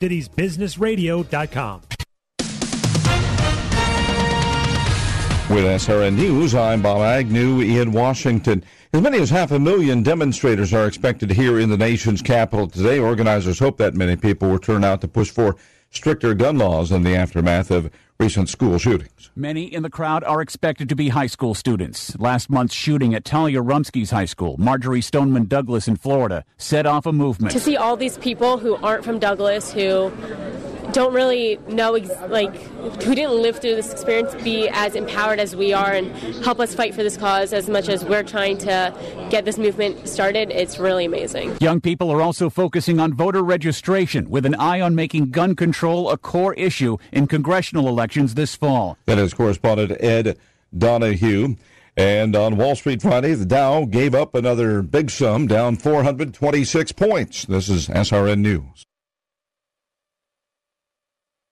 CitiesBusinessRadio.com. With SRN News, I'm Bob Agnew in Washington. As many as half a million demonstrators are expected here in the nation's capital today. Organizers hope that many people will turn out to push for stricter gun laws in the aftermath of recent school shootings. Many in the crowd are expected to be high school students. Last month's shooting at Talia Rumsky's high school, Marjory Stoneman Douglas in Florida, set off a movement. To see all these people who aren't from Douglas, who don't really know, ex- like, who didn't live through this experience, be as empowered as we are and help us fight for this cause as much as we're trying to get this movement started. It's really amazing. Young people are also focusing on voter registration with an eye on making gun control a core issue in congressional elections this fall. That is correspondent Ed Donahue. And on Wall Street Friday, the Dow gave up another big sum, down 426 points. This is SRN News.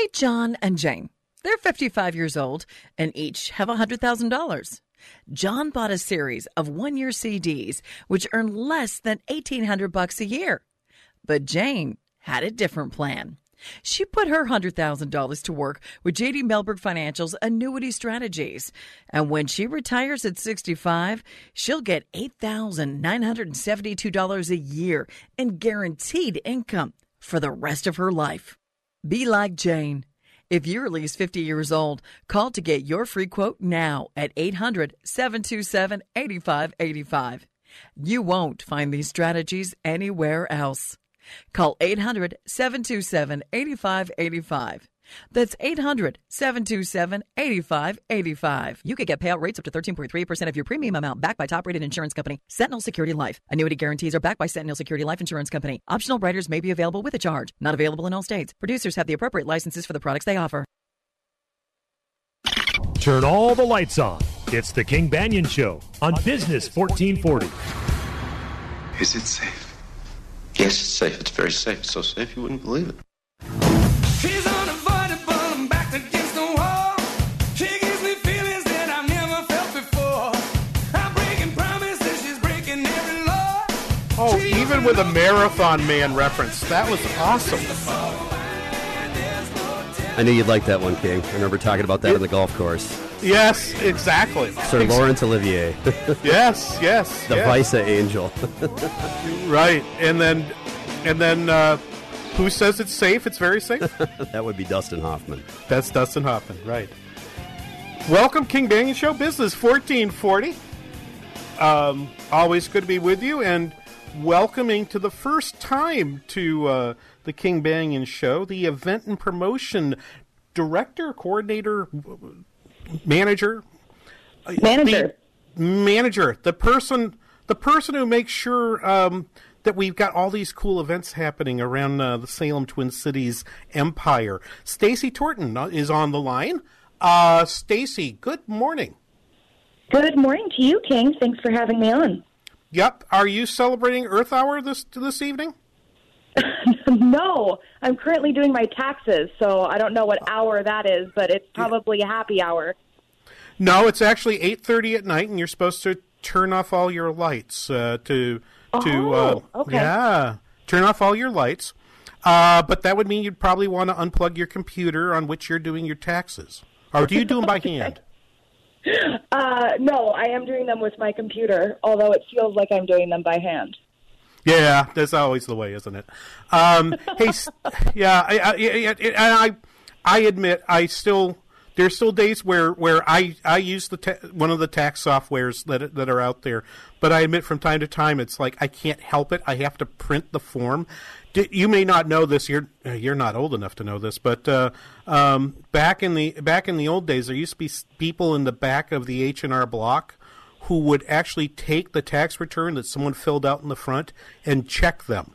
Meet John and Jane. They're 55 years old and each have $100,000. John bought a series of one-year CDs which earn less than 1800 bucks a year. But Jane had a different plan. She put her $100,000 to work with JD Mellberg Financial's annuity strategies. And when she retires at 65, she'll get $8,972 a year in guaranteed income for the rest of her life. Be like Jane. If you're at least 50 years old, call to get your free quote now at 800 727 8585. You won't find these strategies anywhere else. Call 800 727 8585. That's 800 727 8585. You could get payout rates up to 13.3% of your premium amount backed by top rated insurance company, Sentinel Security Life. Annuity guarantees are backed by Sentinel Security Life Insurance Company. Optional riders may be available with a charge. Not available in all states. Producers have the appropriate licenses for the products they offer. Turn all the lights on. It's the King Banaian Show on Business 1440. Is it safe? Yes, it's safe. It's very safe. It's so safe you wouldn't believe it. Oh, even with a Marathon Man reference, that was awesome. I knew you'd like that one, King. I remember talking about that on the golf course. Yes, exactly. Sir Laurence Olivier. Yes, yes. the yes. Visa Angel. Right, and then, and then, uh, who says it's safe? It's very safe. that would be Dustin Hoffman. That's Dustin Hoffman, right? Welcome, King Banaian Show Business fourteen forty. Um, always good to be with you, and welcoming to the first time to uh, the King Banaian Show, the event and promotion director, coordinator, manager, Manager. the manager, the person, the person who makes sure um, that we've got all these cool events happening around uh, the Salem Twin Cities empire. Stacy Torton uh, is on the line. Uh, Stacy, good morning. Good morning to you, King. Thanks for having me on. Yep. Are you celebrating Earth Hour this this evening? no, I'm currently doing my taxes, so I don't know what hour that is, but it's probably a happy hour. No, it's actually eight thirty at night, and you're supposed to turn off all your lights uh, to to uh, Oh, okay. yeah turn off all your lights. Uh, but that would mean you'd probably want to unplug your computer on which you're doing your taxes. Or do you do them by hand? Uh, no, I am doing them with my computer, although it feels like I'm doing them by hand. Yeah, that's always the way, isn't it? Um, hey, yeah, I, I, I, I, I admit, I still there's still days where, where I, I use the ta- one of the tax softwares that that are out there, but I admit from time to time it's like I can't help it. I have to print the form. D- You may not know this. You're you're not old enough to know this, but uh, um, back in the back in the old days, there used to be people in the back of the H and R Block who would actually take the tax return that someone filled out in the front and check them.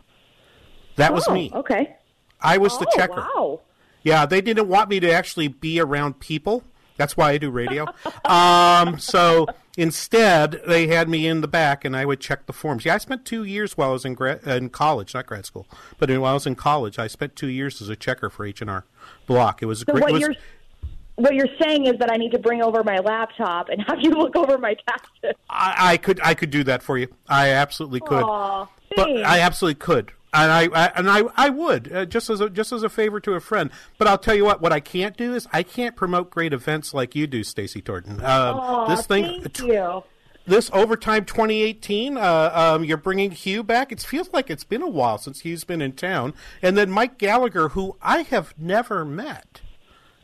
That was Oh, me. Okay. I was the Oh, checker. Wow. Yeah, they didn't want me to actually be around people. That's why I do radio. um, so instead, they had me in the back, and I would check the forms. Yeah, I spent two years while I was in gra- in college, not grad school, but while I was in college, I spent two years as a checker for H and R Block. It was a So great. what was- you're what you're saying is that I need to bring over my laptop and have you look over my taxes. I, I could I could do that for you. I absolutely could. Aw, but. I absolutely could. And I, I and I, I would uh, just as a just as a favor to a friend. But I'll tell you what. What I can't do is I can't promote great events like you do, Stacy Torton. Um, Aw, this thing, thank you. this overtime 2018. Uh, um, you're bringing Hugh back. It feels like it's been a while since Hugh's been in town. And then Mike Gallagher, who I have never met,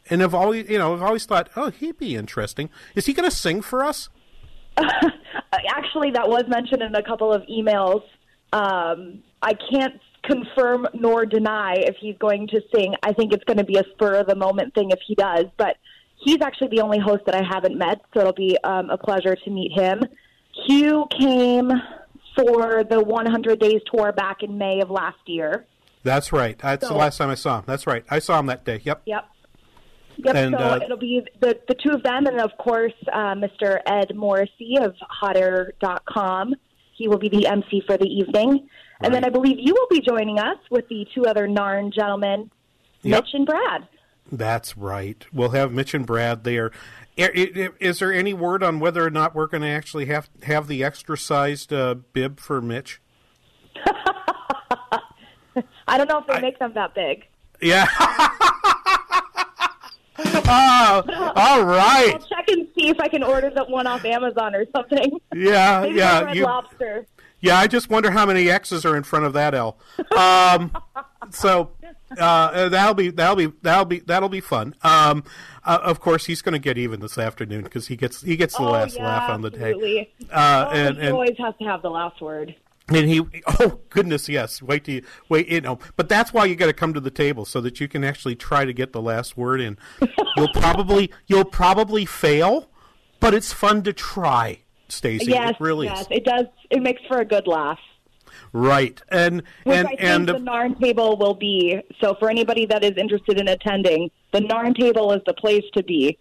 and have always you know I've always thought, oh, he'd be interesting. Is he going to sing for us? Actually, that was mentioned in a couple of emails. Um, I can't confirm nor deny if he's going to sing. I think it's going to be a spur of the moment thing if he does, but he's actually the only host that I haven't met, so it'll be um, a pleasure to meet him. Hugh came for the 100 Days tour back in May of last year. That's right. That's the last time I saw him. That's right. I saw him that day. Yep. Yep. Yep. And, so uh, it'll be the the two of them, and of course, uh, Mr. Ed Morrissey of HotAir.com. He will be the MC for the evening, and then I believe you will be joining us with the two other Narn gentlemen, Yep. Mitch and Brad. That's right. We'll have Mitch and Brad there. I- I- Is there any word on whether or not we're going to actually have have the extra sized uh, bib for Mitch? I don't know if they make them that big. Yeah. oh, all right. And see if I can order that one off Amazon or something. Yeah, Maybe yeah, Red you- Lobster. Yeah, I just wonder how many X's are in front of that L. Um, so uh, that'll be that'll be that'll be that'll be fun. Um, uh, of course, he's going to get even this afternoon because he gets he gets the oh, last yeah, laugh on the day. Uh, oh, and he always has to have the last word. and he oh goodness yes wait till you wait you know but that's why you got to come to the table so that you can actually try to get the last word in you'll probably you'll probably fail but it's fun to try Stacy yes, it really yes, is it does. It makes for a good laugh. right and Which and I think and the Narn table will be. So for anybody that is interested in attending, the Narn table is the place to be.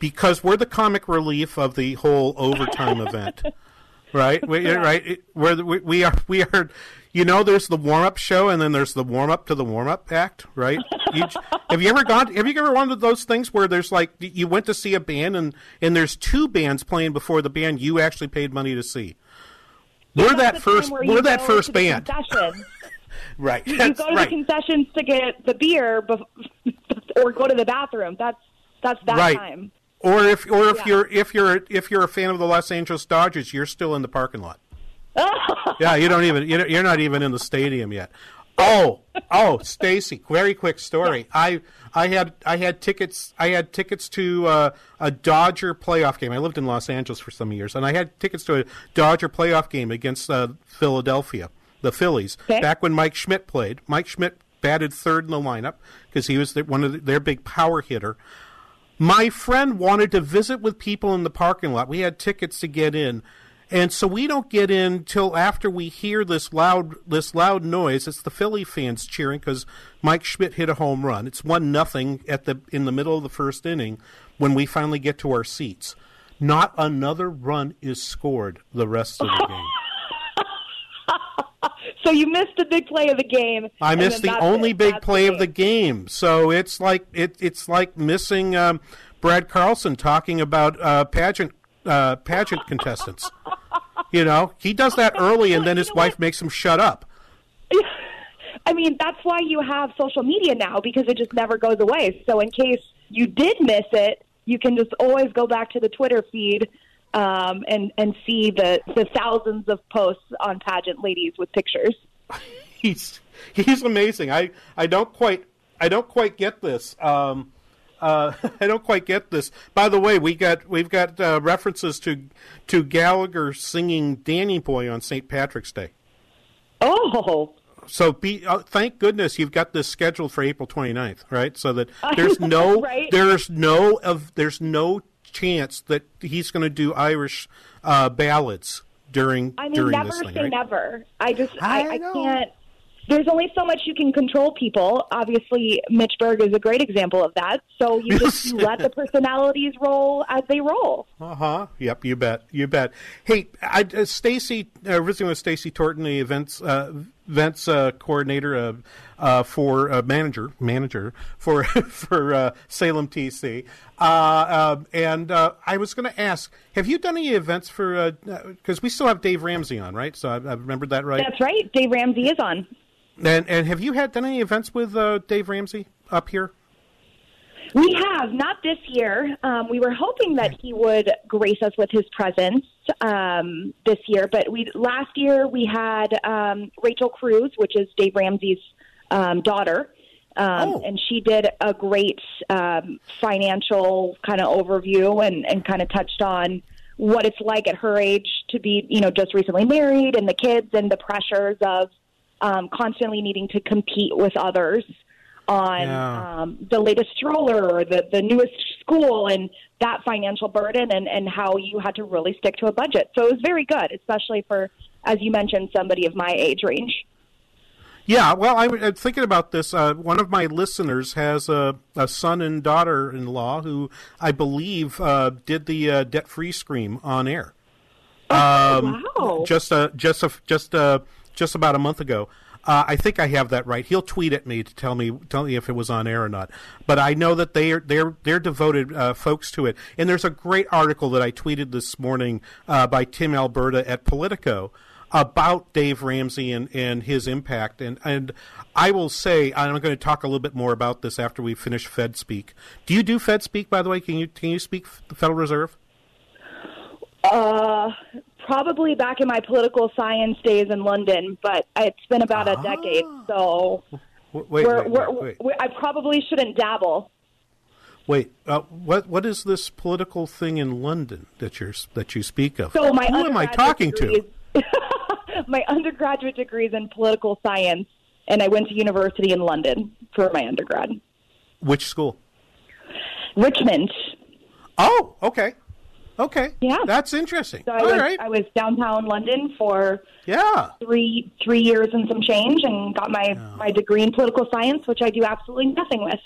because we're the comic relief of the whole overtime event, right? We, right? It- We're we, we are we are. You know, there's the warm up show, and then there's the warm up to the warm up act, right? You, have you ever gone? Have you ever one of those things where there's like you went to see a band, and and there's two bands playing before the band you actually paid money to see. We're that first. where We're that first band, right? you That's go to right. the concessions to get the beer, or go to the bathroom. That's that's that right. time. Or if or if Yeah. you're if you're if you're a fan of the Los Angeles Dodgers, you're still in the parking lot. yeah, you don't even you're you're not even in the stadium yet. Oh, oh, Stacy, very quick story. I I had I had tickets I had tickets to uh, a Dodger playoff game. I lived in Los Angeles for some years, and I had tickets to a Dodger playoff game against uh, Philadelphia, the Phillies, back when Mike Schmidt played. Mike Schmidt batted third in the lineup because he was the, one of the, their big power hitter. My friend wanted to visit with people in the parking lot. We had tickets to get in. And so we don't get in till after we hear this loud this loud noise. It's the Philly fans cheering because Mike Schmidt hit a home run. It's one nothing at the in the middle of the first inning when we finally get to our seats. Not another run is scored the rest of the game. So you missed the big play of the game. I missed the only it. big play the of the game. So it's like it, it's like missing um, Brad Carlson talking about uh, pageant uh, pageant contestants. You know, he does that early, and then his wife makes him shut up. I mean, that's why you have social media now because it just never goes away. So in case you did miss it, you can just always go back to the Twitter feed um, and and see the the thousands of posts on pageant ladies with pictures. He's he's amazing. I, I don't quite I don't quite get this. Um, uh, I don't quite get this. By the way, we got we've got uh, references to to Gallagher singing "Danny Boy" on St. Patrick's Day. Oh, So be uh, thank goodness you've got this scheduled for April 29th, right? So that there's no Right. there's no of there's no chance that he's going to do Irish uh, ballads during I mean, during never this thing, say right? never. I just I, I, can't. There's only so much you can control people. Obviously, Mitch Berg is a great example of that. So you just you let the personalities roll as they roll. Uh huh. Yep. You bet. You bet. Hey, I, uh, Stacy, uh, visiting with Stacy Torton, the events uh, events uh, coordinator uh, uh, for uh, manager manager for for uh, Salem TC. And uh, I was going to ask, have you done any events for? Because we still have Dave Ramsey on, right? So I, I remembered that right. That's right. Dave Ramsey is on. And and have you had done any events with uh, Dave Ramsey up here? We have not this year. Um, we were hoping that he would grace us with his presence um, this year, but we last year we had um, Rachel Cruz, which is Dave Ramsey's um, daughter, um, and she did a great um, financial kind of overview and, and kind of touched on what it's like at her age to be, you know, just recently married and the kids and the pressures of um, constantly needing to compete with others on Yeah. um, the latest stroller or the, the newest school and that financial burden and, and how you had to really stick to a budget. So it was very good, especially for, as you mentioned, somebody of my age range. Yeah, well, I, am thinking about this. Uh, one of my listeners has a, a son and daughter-in-law who I believe uh, did the uh, debt-free scream on air. Um, wow! Just uh, just a, just uh, just about a month ago. Uh, I think I have that right. He'll tweet at me to tell me tell me if it was on air or not. But I know that they are they're they're devoted uh, folks to it. And there's a great article that I tweeted this morning uh, by Tim Alberta at Politico about Dave Ramsey and, and his impact. And and I will say I'm going to talk a little bit more about this after we finish Fed Speak. Do you do Fed Speak by the way? Can you can you speak the Federal Reserve? Uh, probably back in my political science days in London, but it's been about a decade. So Wait, we're, wait, we're, wait, wait. we're, I probably shouldn't dabble. Wait, uh, what what is this political thing in London that you're that you speak of? So my Who am I undergraduate talking to? my undergraduate degree is in political science, and I went to university in London for my undergrad. Which school? Richmond. Oh, okay, okay, yeah, that's interesting. So I All was, right. I was downtown London for yeah three three years and some change, and got my my degree in political science, which I do absolutely nothing with.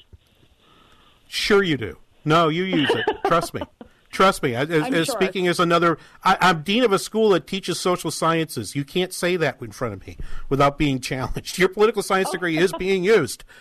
Sure, you do. No, you use it. Trust me. Trust me. As, I'm as sure. speaking as another, I, I'm dean of a school that teaches social sciences. You can't say that in front of me without being challenged. Your political science degree is oh. being used.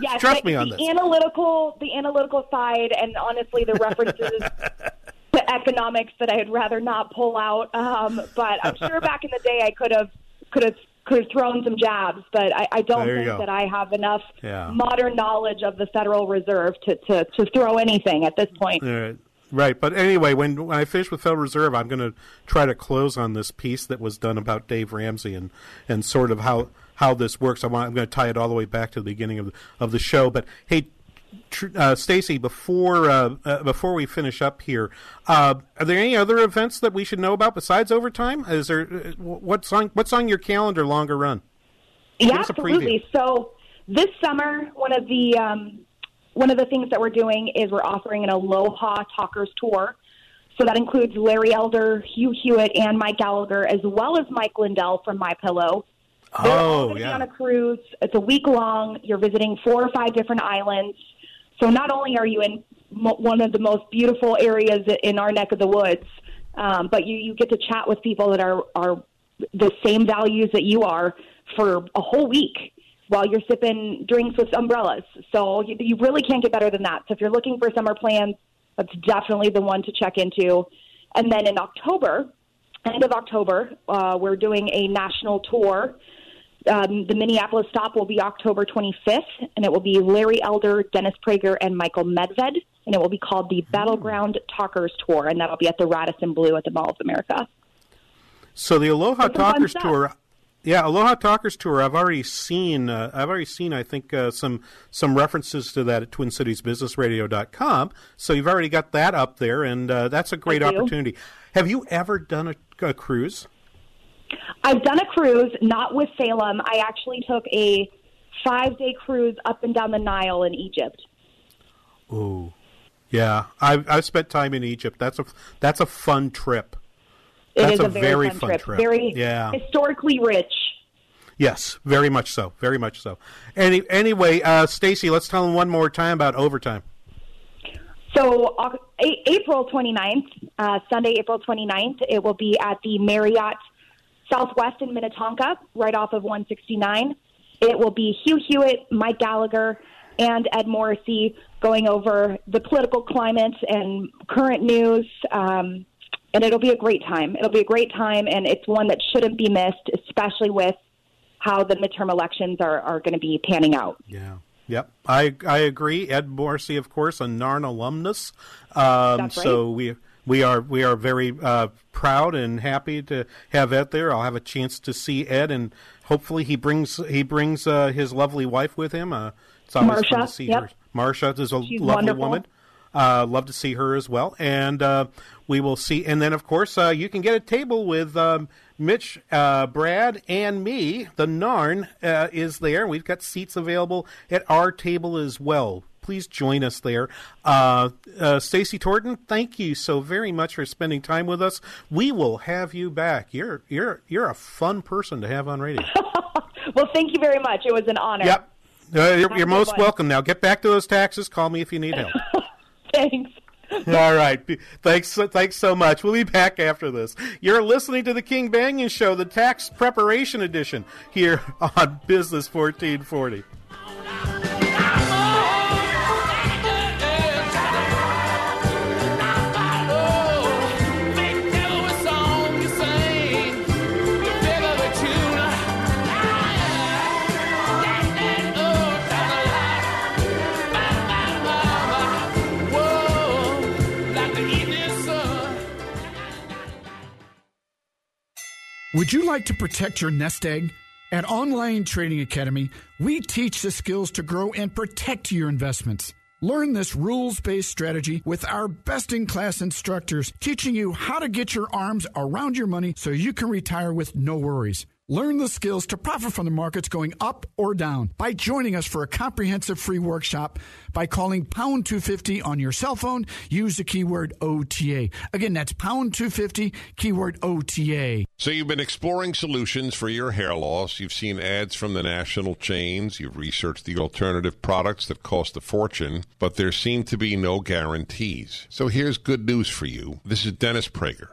Yes, Trust me on the this. analytical, the analytical side, and honestly, the references economics that I'd rather not pull out. Um, but I'm sure back in the day, I could have could have could have thrown some jabs. But I, I don't think go. that I have enough Yeah. modern knowledge of the Federal Reserve to, to, to throw anything at this point. Right. Right, but anyway, when when I finish with Federal Reserve, I'm going to try to close on this piece that was done about Dave Ramsey and, and sort of how, how this works. I want, I'm going to tie it all the way back to the beginning of the, of the show. But hey, uh, Stacy, before uh, uh, before we finish up here, uh, are there any other events that we should know about besides overtime? Is there uh, what's on what's on your calendar longer run? Yeah, absolutely. So this summer, one of the um, one of the things that we're doing is we're offering an Aloha Talkers tour. So that includes Larry Elder, Hugh Hewitt, and Mike Gallagher, as well as Mike Lindell from My Pillow. They're all Oh, going to yeah. be on a cruise. It's a week long. You're visiting four or five different islands. So not only are you in mo- one of the most beautiful areas in our neck of the woods, um, but you, you get to chat with people that are, are the same values that you are for a whole week while you're sipping drinks with umbrellas. So you, you really can't get better than that. So if you're looking for summer plans, that's definitely the one to check into. And then in October, end of October, uh, we're doing a national tour. Um, the Minneapolis stop will be October 25th, and it will be Larry Elder, Dennis Prager, and Michael Medved, and it will be called the Battleground Talkers Tour, and that'll be at the Radisson Blu at the Mall of America. So the Aloha That's Talkers tour, yeah, Aloha Talkers tour. I've already seen. Uh, I've already seen. I think uh, some some references to that at TwinCitiesBusinessRadio.com. So you've already got that up there, and uh, that's a great opportunity. Have you ever done a, a cruise? I've done a cruise, not with Salem. I actually took a five day cruise up and down the Nile in Egypt. Ooh, yeah. I've I've spent time in Egypt. That's a that's a fun trip. It That's is a a very, fun, trip. trip. Very Yeah. historically rich. Yes, very much so. Very much so. Any anyway, uh, Stacy, let's tell them one more time about overtime. So Au- A- April 29th, uh, Sunday, April 29th, it will be at the Marriott Southwest in Minnetonka, right off of 169. It will be Hugh Hewitt, Mike Gallagher, and Ed Morrissey going over the political climate and current news. Um, and it'll be a great time. It'll be a great time, and it's one that shouldn't be missed, especially with how the midterm elections are, are going to be panning out. Yeah. Yep, I I agree. Ed Morrissey, of course, a NARN alumnus. Um, That's right. So we we are we are very uh, proud and happy to have Ed there. I'll have a chance to see Ed, and hopefully he brings he brings uh, his lovely wife with him. Uh, it's always fun Marsha, to see yep. her. Marsha is a She's lovely wonderful. woman. Uh, love to see her as well, and uh, we will see. And then, of course, uh, you can get a table with um, Mitch, uh, Brad, and me. The Narn uh, is there. We've got seats available at our table as well. Please join us there. Uh, uh, Stacy Torton, thank you so very much for spending time with us. We will have you back. You're you're you're a fun person to have on radio. Well, thank you very much. It was an honor. Yep. Uh, you're you're most one. welcome. Now get back to those taxes. Call me if you need help. Thanks. All right. Thanks. Thanks so much. We'll be back after this. You're listening to the King Banaian Show, the tax preparation edition, here on Business 1440. Would you like to protect your nest egg? At Online Trading Academy, we teach the skills to grow and protect your investments. Learn this rules based strategy with our best in class instructors teaching you how to get your arms around your money so you can retire with no worries. Learn the skills to profit from the markets going up or down by joining us for a comprehensive free workshop by calling pound 250 on your cell phone. Use the keyword OTA. Again, that's pound 250, keyword OTA. So you've been exploring solutions for your hair loss. You've seen ads from the national chains. You've researched the alternative products that cost a fortune, but there seem to be no guarantees. So here's good news for you. This is Dennis Prager.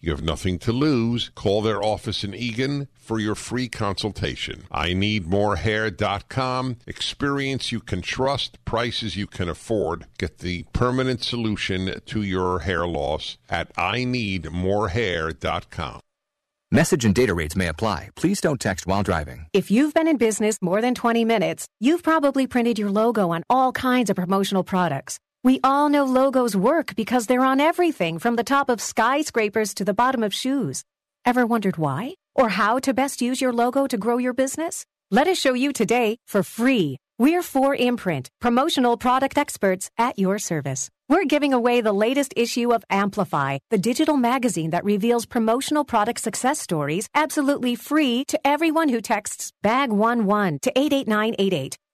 You have nothing to lose. Call their office in Eagan for your free consultation. IneedMoreHair.com. Experience you can trust, prices you can afford. Get the permanent solution to your hair loss at IneedMoreHair.com. Message and data rates may apply. Please don't text while driving. If you've been in business more than 20 minutes, you've probably printed your logo on all kinds of promotional products. We all know logos work because they're on everything from the top of skyscrapers to the bottom of shoes. Ever wondered why? Or how to best use your logo to grow your business? Let us show you today for free. We're 4imprint, promotional product experts at your service. We're giving away the latest issue of Amplify, the digital magazine that reveals promotional product success stories absolutely free to everyone who texts BAG11 to 88988.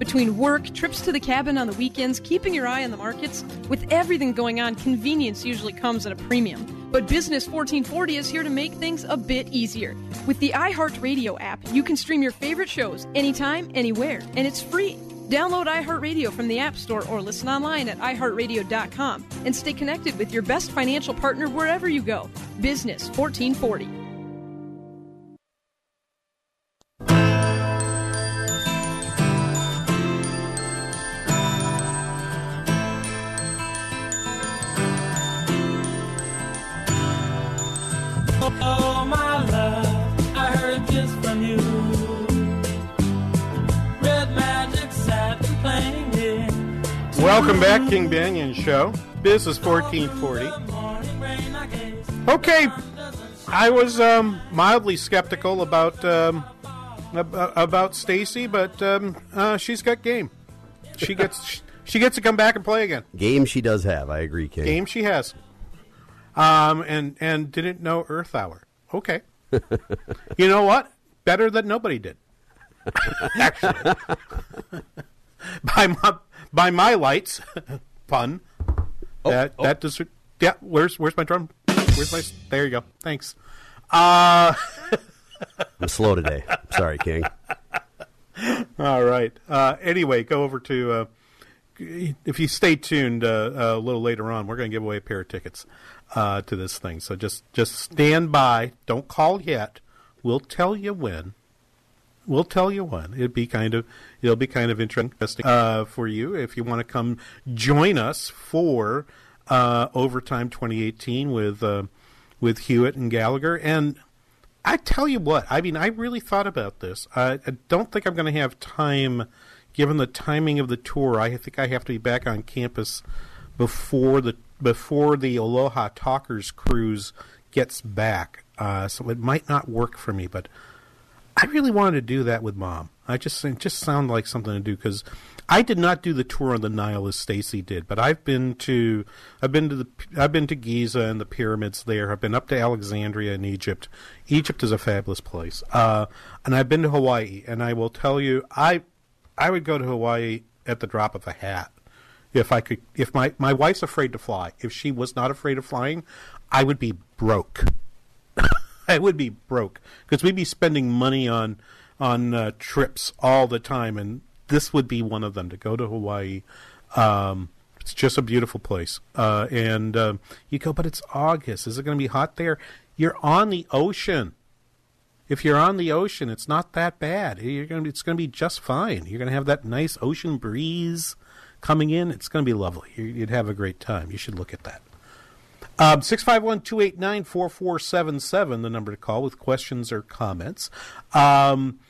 Between work, trips to the cabin on the weekends, keeping your eye on the markets, with everything going on, convenience usually comes at a premium. But Business 1440 is here to make things a bit easier. With the iHeartRadio app, you can stream your favorite shows anytime, anywhere, and it's free. Download iHeartRadio from the App Store or listen online at iHeartRadio.com and stay connected with your best financial partner wherever you go. Business 1440. Welcome back, King Banaian Show. This is 1440. Okay, I was um, mildly skeptical about um, ab- about Stacy, but um, uh, she's got game. She gets she gets to come back and play again. Game she does have. I agree, King. Game she has. Um, and and didn't know Earth Hour. Okay, you know what? Better that nobody did. Actually, by my by my lights, pun. that oh. that does. Yeah, where's where's my drum? Where's my? There you go. Thanks. Uh, I'm slow today. Sorry, King. all right. Uh, anyway, go over to. Uh, if you stay tuned uh, a little later on, we're going to give away a pair of tickets uh, to this thing. So just just stand by. Don't call yet. We'll tell you when. We'll tell you one. It'd be kind of it'll be kind of interesting uh, for you if you want to come join us for uh, overtime 2018 with uh, with Hewitt and Gallagher. And I tell you what, I mean, I really thought about this. I, I don't think I'm going to have time, given the timing of the tour. I think I have to be back on campus before the before the Aloha Talkers cruise gets back. Uh, so it might not work for me, but I really wanted to do that with mom. I just it just sounded like something to do because I did not do the tour on the Nile as Stacy did, but I've been to I've been to the I've been to Giza and the pyramids there. I've been up to Alexandria in Egypt. Egypt is a fabulous place, uh, and I've been to Hawaii. And I will tell you, I I would go to Hawaii at the drop of a hat if I could. If my my wife's afraid to fly, if she was not afraid of flying, I would be broke. I would be broke because we'd be spending money on on uh, trips all the time, and this would be one of them to go to Hawaii. Um, it's just a beautiful place, uh, and um, you go, but it's August. Is it going to be hot there? You're on the ocean. If you're on the ocean, it's not that bad. You're going to, it's going to be just fine. You're going to have that nice ocean breeze coming in. It's going to be lovely. You- You'd have a great time. You should look at that. Um, 651 289 4477, the number to call with questions or comments. Um,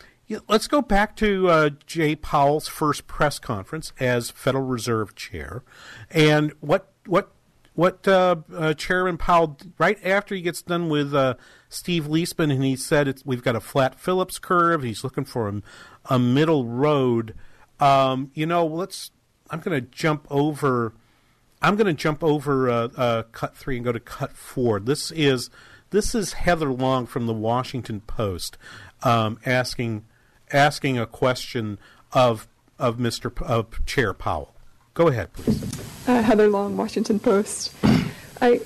let's go back to uh, Jay Powell's first press conference as Federal Reserve Chair. And what, what, what uh, uh, Chairman Powell, right after he gets done with uh, Steve Liesman, and he said we've got a flat Phillips curve, he's looking for a, a middle road. Um, you know, let's, I'm going to jump over. I'm going to jump over uh, uh, cut three and go to cut four. This is this is Heather Long from the Washington Post um, asking asking a question of of Mr. P- of Chair Powell. Go ahead, please. Uh, Heather Long, Washington Post. I,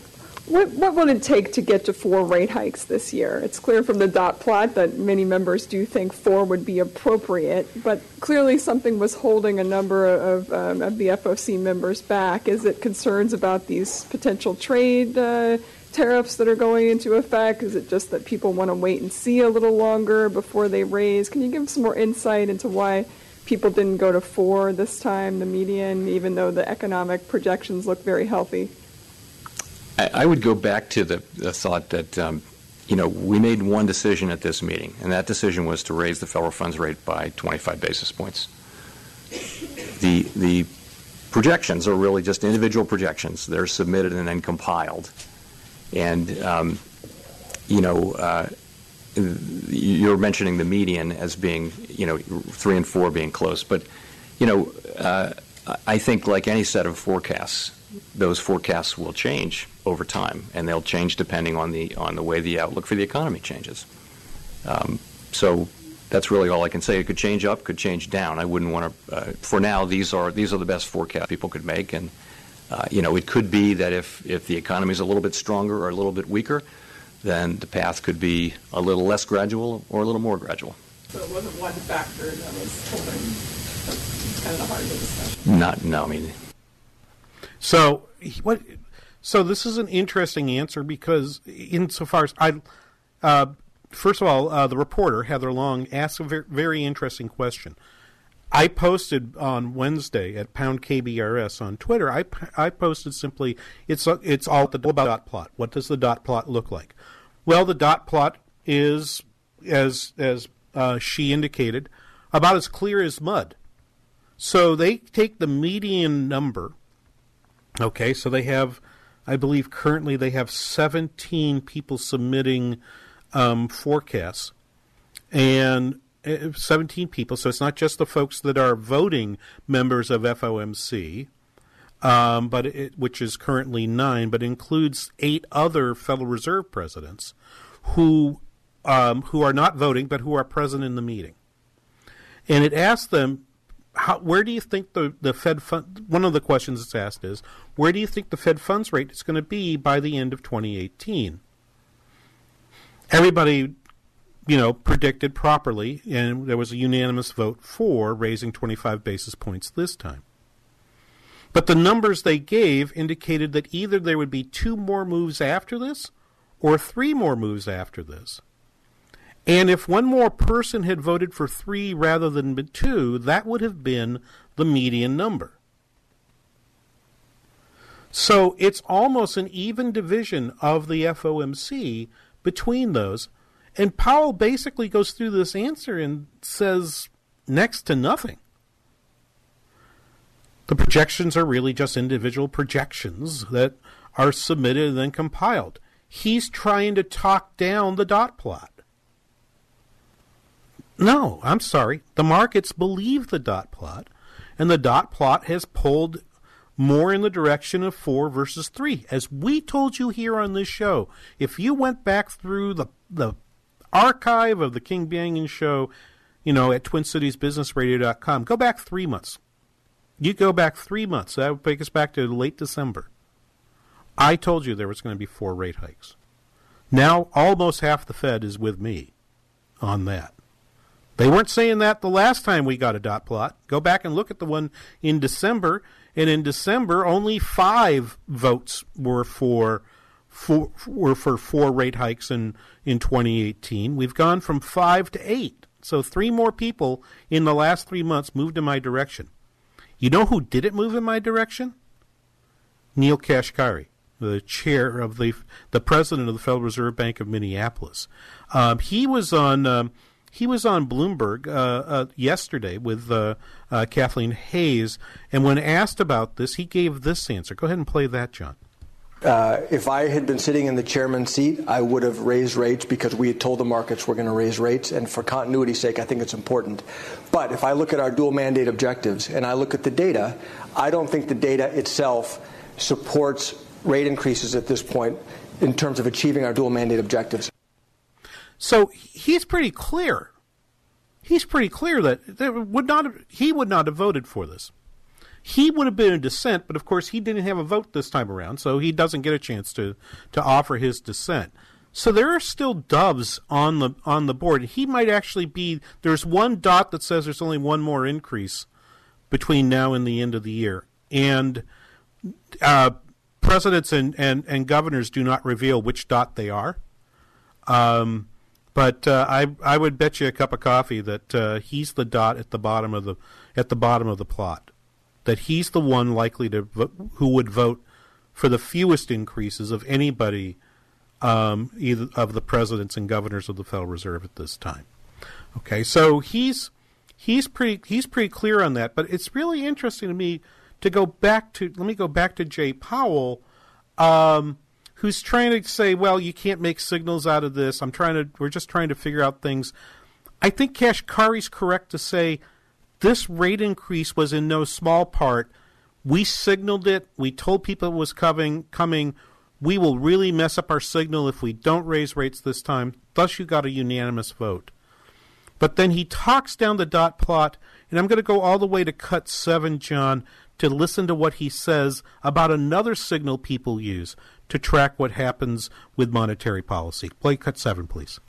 what, what will it take to get to four rate hikes this year? It's clear from the dot plot that many members do think four would be appropriate, but clearly something was holding a number of, um, of the FOC members back. Is it concerns about these potential trade uh, tariffs that are going into effect? Is it just that people want to wait and see a little longer before they raise? Can you give some more insight into why people didn't go to four this time, the median, even though the economic projections look very healthy? I, I would go back to the, the thought that, um, you know, we made one decision at this meeting, and that decision was to raise the federal funds rate by 25 basis points. The, the projections are really just individual projections. They're submitted and then compiled. And, um, you know, uh, you're mentioning the median as being, you know, three and four being close. But, you know, uh, I think like any set of forecasts, those forecasts will change over time, and they'll change depending on the on the way the outlook for the economy changes. Um, so that's really all I can say. It could change up, could change down. I wouldn't want to. Uh, for now, these are these are the best forecasts people could make, and uh, you know, it could be that if if the economy is a little bit stronger or a little bit weaker, then the path could be a little less gradual or a little more gradual. So it wasn't one factor that was holding kind of the heart of the discussion. Not no, I mean. So what? So this is an interesting answer because, insofar as I, uh, first of all, uh, the reporter Heather Long asked a very, very interesting question. I posted on Wednesday at pound KBRS on Twitter. I, I posted simply, it's it's all the dot plot. What does the dot plot look like? Well, the dot plot is, as as uh, she indicated, about as clear as mud. So they take the median number. Okay, so they have, I believe currently they have 17 people submitting um, forecasts, and uh, 17 people. So it's not just the folks that are voting members of FOMC, um, but it, which is currently nine, but includes eight other Federal Reserve presidents who um, who are not voting but who are present in the meeting. And it asks them, how, where do you think the, the Fed fund? One of the questions it's asked is, where do you think the Fed funds rate is going to be by the end of 2018? Everybody, you know, predicted properly, and there was a unanimous vote for raising 25 basis points this time. But the numbers they gave indicated that either there would be two more moves after this or three more moves after this. And if one more person had voted for three rather than two, that would have been the median number. So it's almost an even division of the FOMC between those. And Powell basically goes through this answer and says next to nothing. The projections are really just individual projections that are submitted and then compiled. He's trying to talk down the dot plot. No, I'm sorry. The markets believe the dot plot, and the dot plot has pulled more in the direction of four versus three. As we told you here on this show, if you went back through the the archive of the King Banaian show, you know, at TwinCitiesBusinessRadio.com, go back three months. You go back three months. That would take us back to late December. I told you there was going to be four rate hikes. Now almost half the Fed is with me on that. They weren't saying that the last time we got a dot plot. Go back and look at the one in December, and in December only five votes were for for were for four rate hikes in in 2018. We've gone from five to eight, so three more people in the last three months moved in my direction. You know who didn't move in my direction? Neel Kashkari, the chair of the the president of the Federal Reserve Bank of Minneapolis. Um, he was on. Um, he was on Bloomberg uh, uh, yesterday with uh, uh, Kathleen Hayes, and when asked about this, he gave this answer. Go ahead and play that, John. Uh, if I had been sitting in the chairman's seat, I would have raised rates because we had told the markets we're going to raise rates, and for continuity's sake, I think it's important. But if I look at our dual mandate objectives and I look at the data, I don't think the data itself supports rate increases at this point in terms of achieving our dual mandate objectives. So he's pretty clear. He's pretty clear that there would not have, he would not have voted for this. He would have been in dissent, but of course he didn't have a vote this time around, so he doesn't get a chance to, to offer his dissent. So there are still doves on the on the board. He might actually be there's one dot that says there's only one more increase between now and the end of the year. And uh, presidents and, and, and governors do not reveal which dot they are. Um, But uh, I I would bet you a cup of coffee that uh, he's the dot at the bottom of the at the bottom of the plot. That he's the one likely to who would vote for the fewest increases of anybody, um, either of the presidents and governors of the Federal Reserve at this time. Okay, so he's he's pretty he's pretty clear on that. But it's really interesting to me to go back to let me go back to Jay Powell, um, who's trying to say, well, you can't make signals out of this. I'm trying to we're just trying to figure out things. I think Kashkari's correct to say this rate increase was in no small part. We signaled it. We told people it was coming. Coming. We will really mess up our signal if we don't raise rates this time. Thus, you got a unanimous vote. But then he talks down the dot plot, and I'm going to go all the way to cut seven, John, to listen to what he says about another signal people use to track what happens with monetary policy. Play cut seven, please.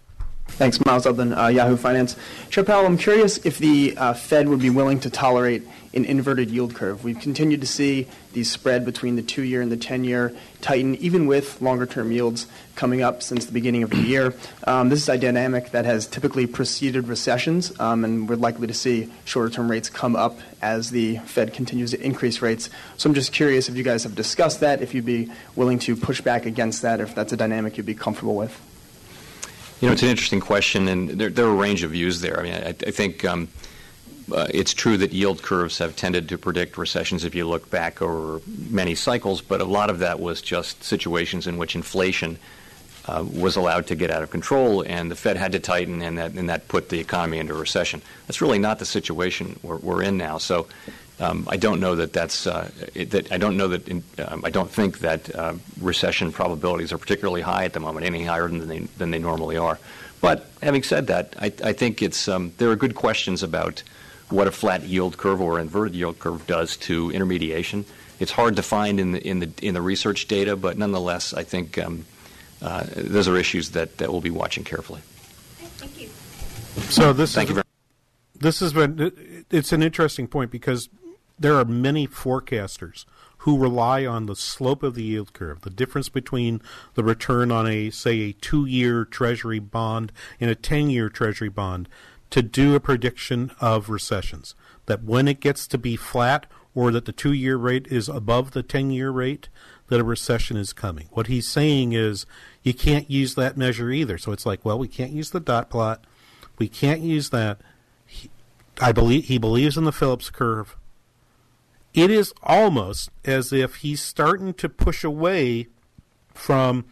Thanks, Miles Udland, uh, Yahoo Finance. Chair Powell, I'm curious if the uh, Fed would be willing to tolerate an inverted yield curve. We've continued to see the spread between the two year and the 10 year tighten, even with longer term yields coming up since the beginning of the year. Um, this is a dynamic that has typically preceded recessions, um, and we're likely to see shorter term rates come up as the Fed continues to increase rates. So I'm just curious if you guys have discussed that, if you'd be willing to push back against that, or if that's a dynamic you'd be comfortable with. You know, it's an interesting question, and there, there are a range of views there. I mean, I, I think um, uh, it's true that yield curves have tended to predict recessions if you look back over many cycles, but a lot of that was just situations in which inflation uh, was allowed to get out of control, and the Fed had to tighten, and that and that put the economy into recession. That's really not the situation we're, we're in now. So. Um, I don't know that that's uh, it, that I don't know that in, um, I don't think that uh, recession probabilities are particularly high at the moment, any higher than they than they normally are. But having said that, I, I think it's um, there are good questions about what a flat yield curve or inverted yield curve does to intermediation. It's hard to find in the in the in the research data, but nonetheless, I think um, uh, those are issues that, that we'll be watching carefully. Thank you. So this Thank is, you very This has been it's an interesting point because there are many forecasters who rely on the slope of the yield curve, the difference between the return on a say a 2-year treasury bond and a 10-year treasury bond to do a prediction of recessions. That when it gets to be flat or that the 2-year rate is above the 10-year rate, that a recession is coming. What he's saying is you can't use that measure either. So it's like, well, we can't use the dot plot. We can't use that. He, I believe he believes in the Phillips curve. It is almost as if he's starting to push away from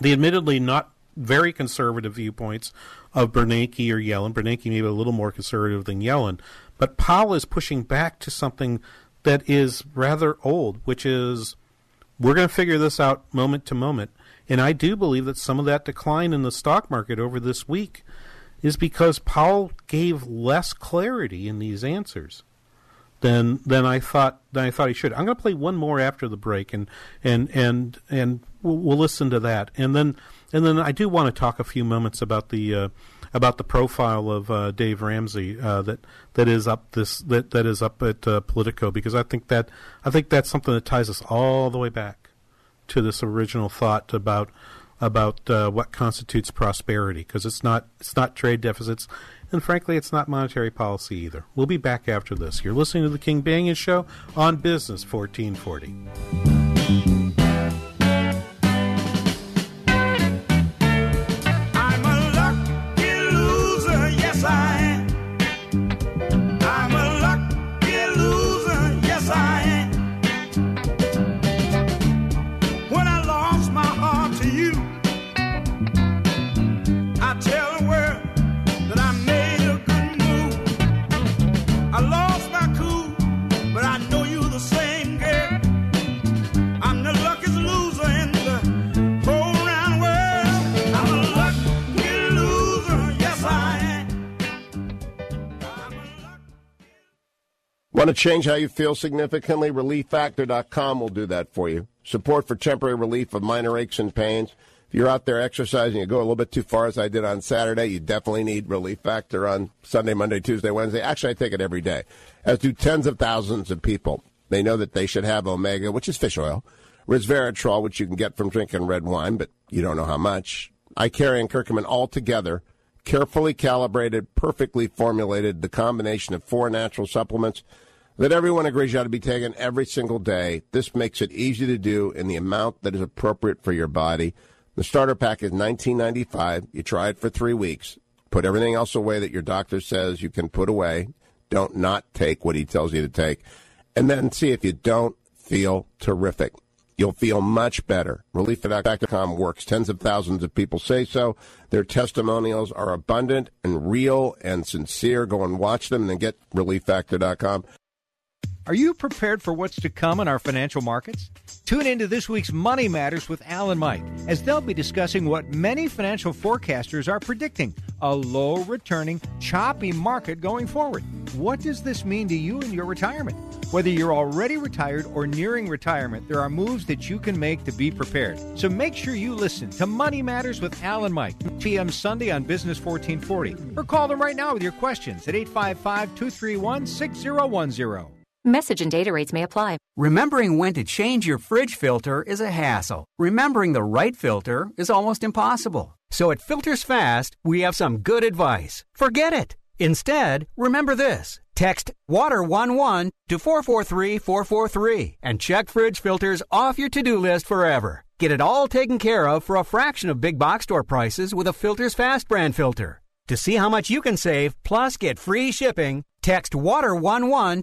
the admittedly not very conservative viewpoints of Bernanke or Yellen. Bernanke maybe a little more conservative than Yellen, but Powell is pushing back to something that is rather old, which is we're going to figure this out moment to moment. And I do believe that some of that decline in the stock market over this week is because Powell gave less clarity in these answers than than I thought than I thought he should. I'm going to play one more after the break, and and and and we'll, listen to that, and then and then I do want to talk a few moments about the uh, about the profile of uh, Dave Ramsey uh, that that is up this that that is up at uh, Politico because I think that I think that's something that ties us all the way back to this original thought about about uh, what constitutes prosperity because it's not it's not trade deficits and frankly it's not monetary policy either. We'll be back after this. You're listening to the King Banaian Show on Business 1440. Want to change how you feel significantly? ReliefFactor.com will do that for you. Support for temporary relief of minor aches and pains. If you're out there exercising, you go a little bit too far, as I did on Saturday, you definitely need Relief Factor on Sunday, Monday, Tuesday, Wednesday. Actually, I take it every day, as do tens of thousands of people. They know that they should have Omega, which is fish oil, resveratrol, which you can get from drinking red wine, but you don't know how much. Icariin and Curcumin all together, carefully calibrated, perfectly formulated, the combination of four natural supplements that everyone agrees you ought to be taking every single day. This makes it easy to do in the amount that is appropriate for your body. The starter pack is $19.95. You try it for three weeks. Put everything else away that your doctor says you can put away. Don't not take what he tells you to take. And then see if you don't feel terrific. You'll feel much better. ReliefFactor.com works. Tens of thousands of people say so. Their testimonials are abundant and real and sincere. Go and watch them and then get ReliefFactor.com. Are you prepared for what's to come in our financial markets? Tune into this week's Money Matters with Alan Mike as they'll be discussing what many financial forecasters are predicting a low returning, choppy market going forward. What does this mean to you and your retirement? Whether you're already retired or nearing retirement, there are moves that you can make to be prepared. So make sure you listen to Money Matters with Alan Mike, p.m. Sunday on Business 1440. Or call them right now with your questions at 855 231 6010. Message and data rates may apply. Remembering when to change your fridge filter is a hassle. Remembering the right filter is almost impossible. So at Filters Fast, we have some good advice. Forget it. Instead, remember this. Text WATER11 to 443443 and check fridge filters off your to-do list forever. Get it all taken care of for a fraction of big box store prices with a Filters Fast brand filter. To see how much you can save plus get free shipping, text WATER11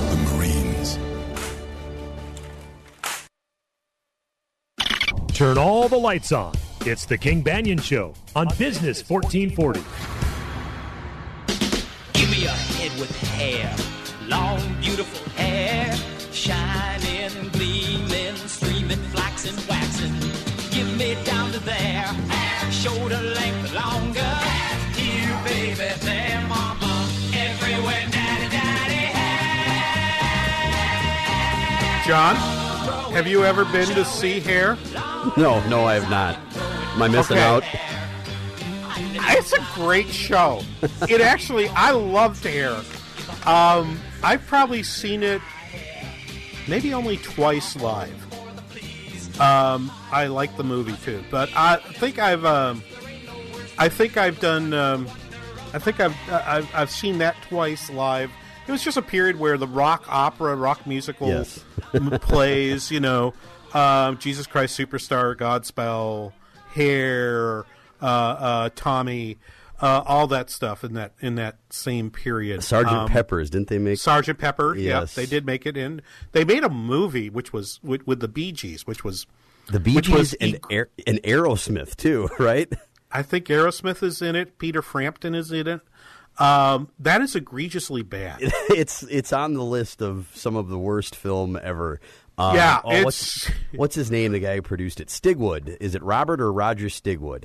Turn all the lights on. It's the King Banaian Show on Business 1440. Give me a head with hair, long, beautiful hair, shining, gleaming, streaming, flaxen, waxing. Give me down to there, shoulder length longer. Here, baby, there, mama, everywhere, daddy, daddy, John, have you ever been to see hair? No, no, I have not. Am I missing Okay. out? It's a great show. It actually, I loved Hair. Um, I've probably seen it maybe only twice live. Um, I like the movie too, but I think I've, um, I think I've done, um, I think I've, I've, I've seen that twice live. It was just a period where the rock opera, rock musical Yes. plays, you know, um, Jesus Christ Superstar, Godspell, Hair, uh, uh, Tommy, uh, all that stuff in that in that same period. Sergeant Um, Peppers, didn't they make Sergeant Pepper. Yes. Yeah, they did make it in. They made a movie which was with, with the Bee Gees, which was the Bee which was Gees and, Aer- and Aerosmith too, right? I think Aerosmith is in it. Peter Frampton is in it. Um, that is egregiously bad. it's it's on the list of some of the worst film ever. Um, Yeah, oh, what's, what's his name? The guy who produced it, Stigwood. Is it Robert or Roger Stigwood?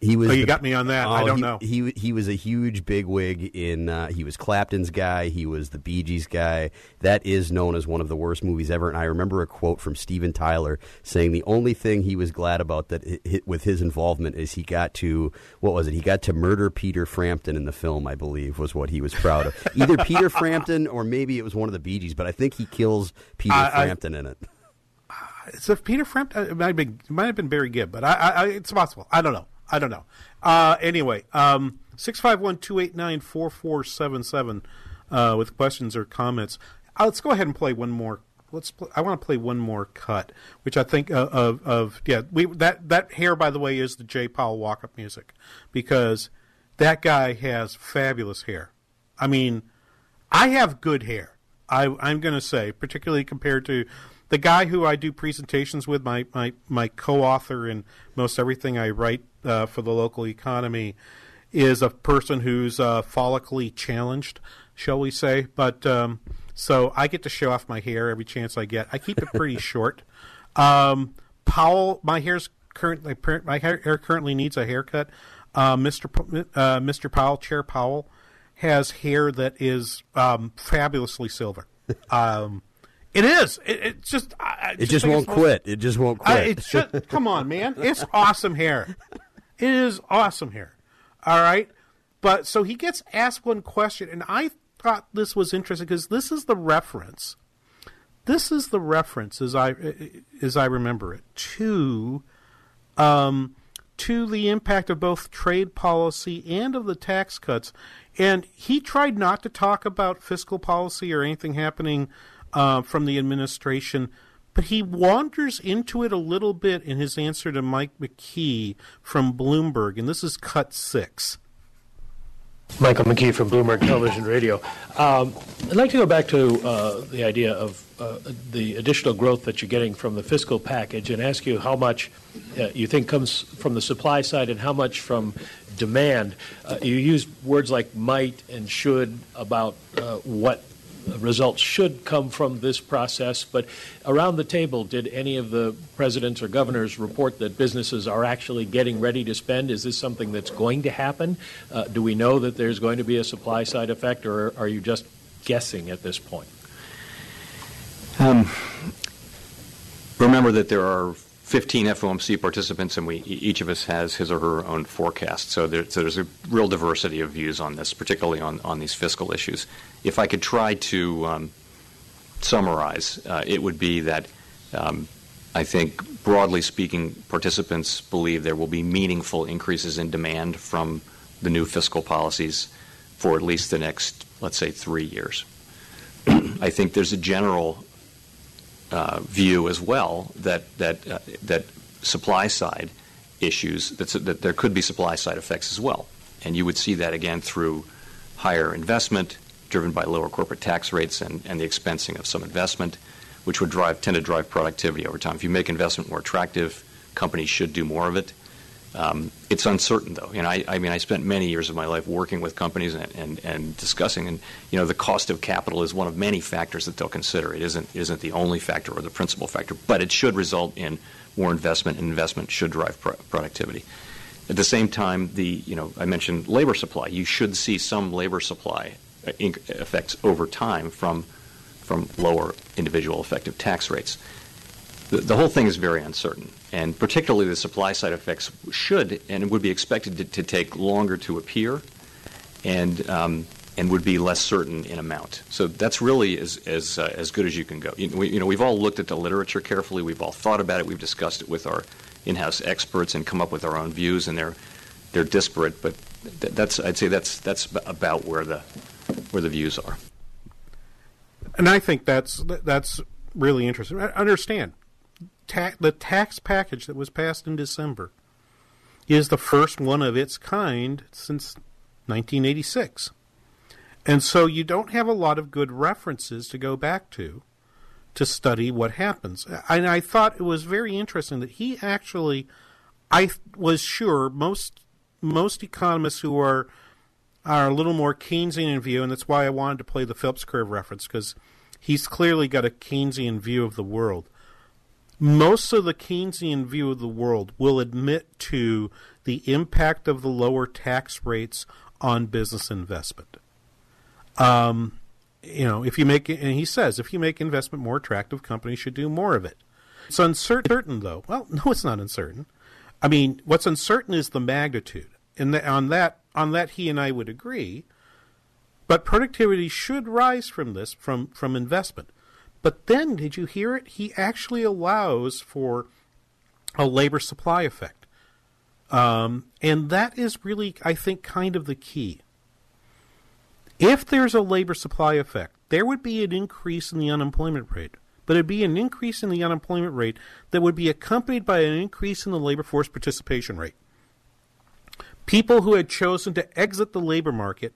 He was. Oh, you the- got me on that. I Oh, don't he, know. He he was a huge bigwig in. Uh, he was Clapton's guy. He was the Bee Gees guy. That is known as one of the worst movies ever. And I remember a quote from Steven Tyler saying the only thing he was glad about that with his involvement is he got to what was it? He got to murder Peter Frampton in the film. I believe was what he was proud of. Either Peter Frampton or maybe it was one of the Bee Gees. But I think he kills Peter I- I- Frampton in it. It's if Peter Frampton. It might have been, it might have been Barry Gibb, but I, I, I, it's possible. I don't know. I don't know. Uh, anyway, um, six five one two eight nine four four seven seven uh, with questions or comments. Uh, let's go ahead and play one more. Let's. Pl- I want to play one more cut, which I think uh, of of yeah. We that that hair by the way is the J. Paul walk up music because that guy has fabulous hair. I mean, I have good hair. I, I'm going to say, particularly compared to the guy who I do presentations with, my, my, my co-author in most everything I write uh, for the local economy, is a person who's uh, follically challenged, shall we say? But um, so I get to show off my hair every chance I get. I keep it pretty short. Um, Powell, my hair's currently my hair, currently needs a haircut. Uh, Mr. P- uh, Mr. Powell, Chair Powell, has hair that is um, fabulously silver. Um, it is. It, it's just. I, I It just won't it's most- quit. It just won't I- quit. it should, come on, man. It's awesome hair. It is awesome here. All right. But so he gets asked one question, and I thought this was interesting because this is the reference. This is the reference, as I as I remember it, to um, to the impact of both trade policy and of the tax cuts. And he tried not to talk about fiscal policy or anything happening uh, from the administration, but he wanders into it a little bit in his answer to Mike McKee from Bloomberg. And this is cut six. Michael McKee from Bloomberg Television Radio. Um, I'd like to go back to uh, the idea of uh, the additional growth that you're getting from the fiscal package and ask you how much uh, you think comes from the supply side and how much from demand. Uh, you used words like might and should about uh, what results should come from this process, but around the table, did any of the presidents or governors report that businesses are actually getting ready to spend? Is this something that's going to happen? Uh, do we know that there's going to be a supply side effect, or are you just guessing at this point? Um, remember that there are 15 FOMC participants, and we each of us has his or her own forecast. So, there, so there's a real diversity of views on this, particularly on, on these fiscal issues. If I could try to um, summarize, uh, it would be that um, I think, broadly speaking, participants believe there will be meaningful increases in demand from the new fiscal policies for at least the next, let's say, three years. I think there's a general uh, view as well that that uh, that supply side issues that, that there could be supply side effects as well, and you would see that again through higher investment driven by lower corporate tax rates and, and the expensing of some investment, which would drive tend to drive productivity over time. If you make investment more attractive, companies should do more of it. Um, it's uncertain, though. You know, I, I mean, I spent many years of my life working with companies and, and, and discussing, and you know, the cost of capital is one of many factors that they'll consider. It isn't isn't the only factor or the principal factor, but it should result in more investment, and investment should drive pro- productivity. At the same time, the you know, I mentioned labor supply. You should see some labor supply uh, effects over time from from lower individual effective tax rates. The, the whole thing is very uncertain, and particularly the supply side effects should and would be expected to, to take longer to appear, and um, and would be less certain in amount. So that's really as as uh, as good as you can go. You, we, you know, we've all looked at the literature carefully. We've all thought about it. We've discussed it with our in-house experts and come up with our own views, and they're they're disparate. But th- that's I'd say that's that's about where the where the views are. And I think that's that's really interesting. I Understand, ta- the tax package that was passed in December is the first one of its kind since 1986, and so you don't have a lot of good references to go back to to study what happens. And I thought it was very interesting that he actually, I was sure most most economists who are are a little more Keynesian in view, and that's why I wanted to play the Phillips curve reference because he's clearly got a Keynesian view of the world. Most of the Keynesian view of the world will admit to the impact of the lower tax rates on business investment. Um, you know, if you make and he says, if you make investment more attractive, companies should do more of it. It's uncertain, though. Well, no, it's not uncertain. I mean, what's uncertain is the magnitude, and the, on that, on that, he and I would agree. But productivity should rise from this, from from investment. But then, did you hear it? He actually allows for a labor supply effect, um, and that is really, I think, kind of the key. If there's a labor supply effect, there would be an increase in the unemployment rate, but it'd be an increase in the unemployment rate that would be accompanied by an increase in the labor force participation rate. People who had chosen to exit the labor market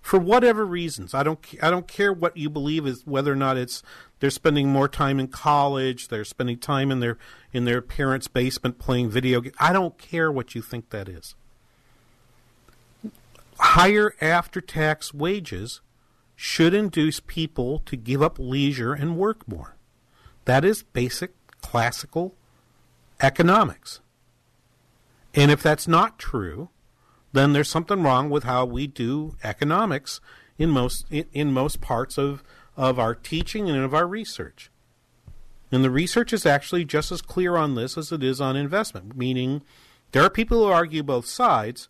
for whatever reasons. I don't I don't care what you believe is whether or not it's they're spending more time in college, they're spending time in their in their parents' basement playing video games. I don't care what you think that is. Higher after-tax wages should induce people to give up leisure and work more. That is basic classical economics. And if that's not true, then there's something wrong with how we do economics in most in, in most parts of, of our teaching and of our research. And the research is actually just as clear on this as it is on investment, meaning there are people who argue both sides,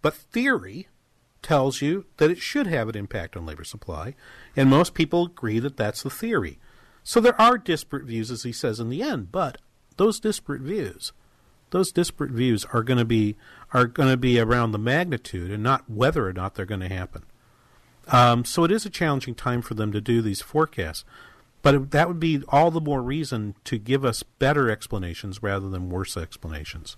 but theory tells you that it should have an impact on labor supply, and most people agree that that's the theory. So there are disparate views, as he says in the end, but those disparate views, those disparate views are going to be are going to be around the magnitude and not whether or not they're going to happen. Um, so it is a challenging time for them to do these forecasts, but it, that would be all the more reason to give us better explanations rather than worse explanations.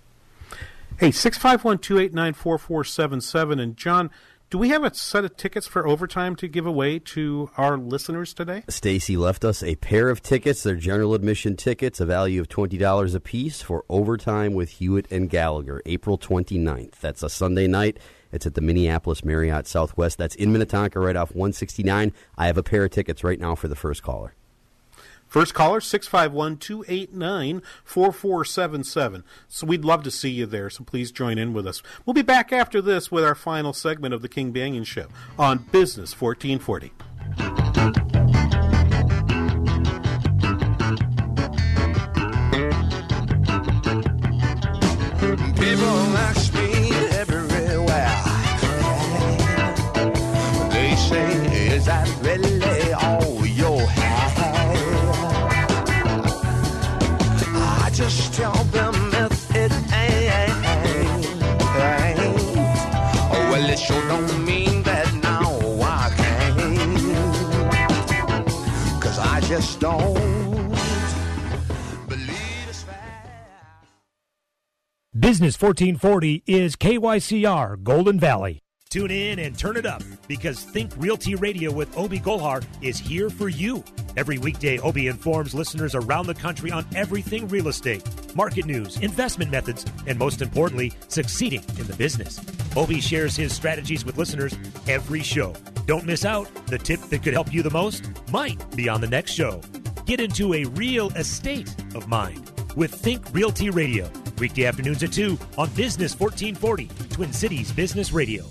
Hey, six five one two eight nine four four seven seven, and John, do we have a set of tickets for overtime to give away to our listeners today? Stacy left us a pair of tickets. They're general admission tickets, a value of $20 apiece for overtime with Hewitt and Gallagher, April 29th. That's a Sunday night. It's at the Minneapolis Marriott Southwest. That's in Minnetonka, right off 169. I have a pair of tickets right now for the first caller. First caller, 651 289 4477. So we'd love to see you there, so please join in with us. We'll be back after this with our final segment of the King Banaian Show on Business 1440. Business 1440 is KYCR Golden Valley. Tune in and turn it up because Think Realty Radio with Abhi Golhar is here for you. Every weekday, Abhi informs listeners around the country on everything real estate, market news, investment methods, and most importantly, succeeding in the business. Abhi shares his strategies with listeners every show. Don't miss out. The tip that could help you the most might be on the next show. Get into a real estate of mind with Think Realty Radio. Weekday afternoons at 2 on Business 1440, Twin Cities Business Radio.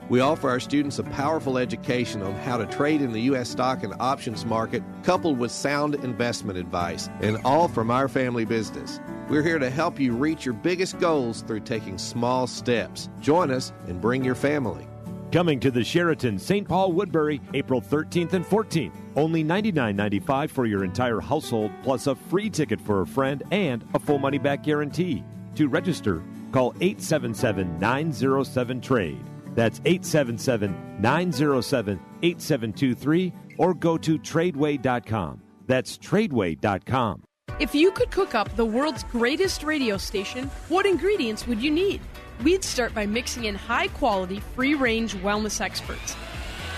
We offer our students a powerful education on how to trade in the U.S. stock and options market, coupled with sound investment advice, and all from our family business. We're here to help you reach your biggest goals through taking small steps. Join us and bring your family. Coming to the Sheraton St. Paul Woodbury April 13th and 14th. Only $99.95 for your entire household, plus a free ticket for a friend and a full money back guarantee. To register, call 877 907 TRADE. That's 877 907 8723 or go to tradeway.com. That's tradeway.com. If you could cook up the world's greatest radio station, what ingredients would you need? We'd start by mixing in high quality, free range wellness experts.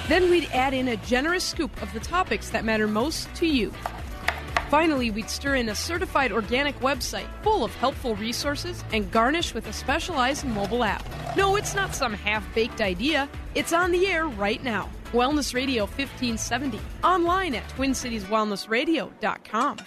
Then we'd add in a generous scoop of the topics that matter most to you. Finally, we'd stir in a certified organic website full of helpful resources and garnish with a specialized mobile app. No, it's not some half baked idea, it's on the air right now. Wellness Radio 1570, online at TwinCitiesWellnessRadio.com.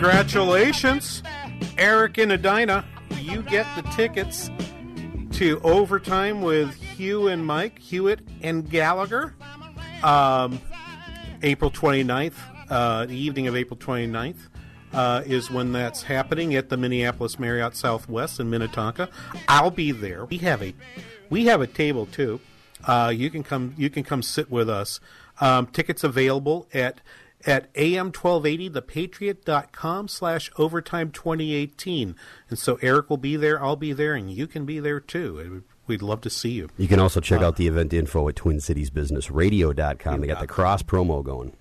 Congratulations, Eric and Adina. You get the tickets to Overtime with Hugh and Mike, Hewitt and Gallagher. Um, April 29th, uh, the evening of April 29th, uh, is when that's happening at the Minneapolis Marriott Southwest in Minnetonka. I'll be there. We have a we have a table too. Uh, you can come you can come sit with us. Um, tickets available at at am1280thepatriot.com slash overtime 2018 and so eric will be there i'll be there and you can be there too we'd love to see you You can also check out the event info at TwinCitiesBusinessRadio.com. They got the cross promo going.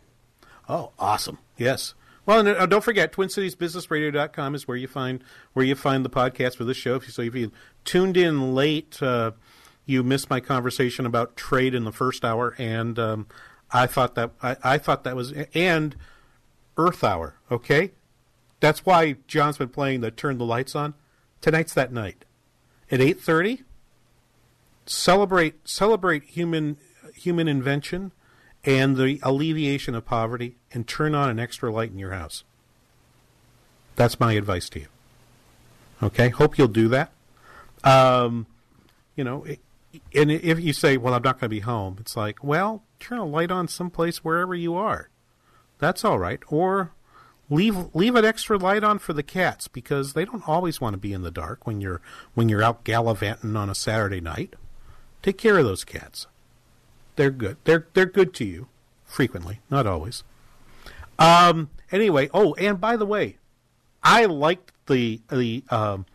Oh, awesome! Yes. Well, and uh, don't forget, TwinCitiesBusinessRadio.com is where you find where you find the podcast for this show. If you, so if you tuned in late, uh, you missed my conversation about trade in the first hour, and um, I thought that I, I thought that was and Earth Hour. Okay, that's why John's been playing the Turn the Lights On. Tonight's that night at eight thirty. Celebrate celebrate human human invention and the alleviation of poverty, and turn on an extra light in your house. That's my advice to you. Okay, hope you'll do that. Um, you know, i- and if you say, "Well, I'm not going to be home," it's like, well, turn a light on someplace wherever you are. That's all right. Or leave leave an extra light on for the cats because they don't always want to be in the dark when you're when you're out gallivanting on a Saturday night. Take care of those cats. They're good. They're they're good to you frequently, not always. Um. Anyway. Oh, and by the way, I liked the the um,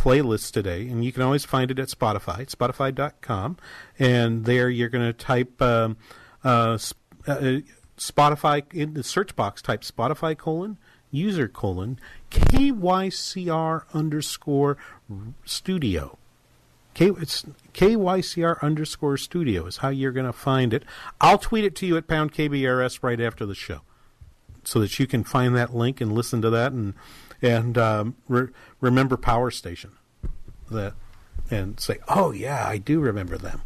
playlist today, and you can always find it at Spotify, Spotify.com, and there you're going to type um, uh, uh, Spotify in the search box. Type Spotify colon user colon KYCR underscore studio. K, it's KYCR underscore studio is how you're going to find it. I'll tweet it to you at pound KBRS right after the show so that you can find that link and listen to that and and um, re- remember Power Station that and say, oh yeah, I do remember them.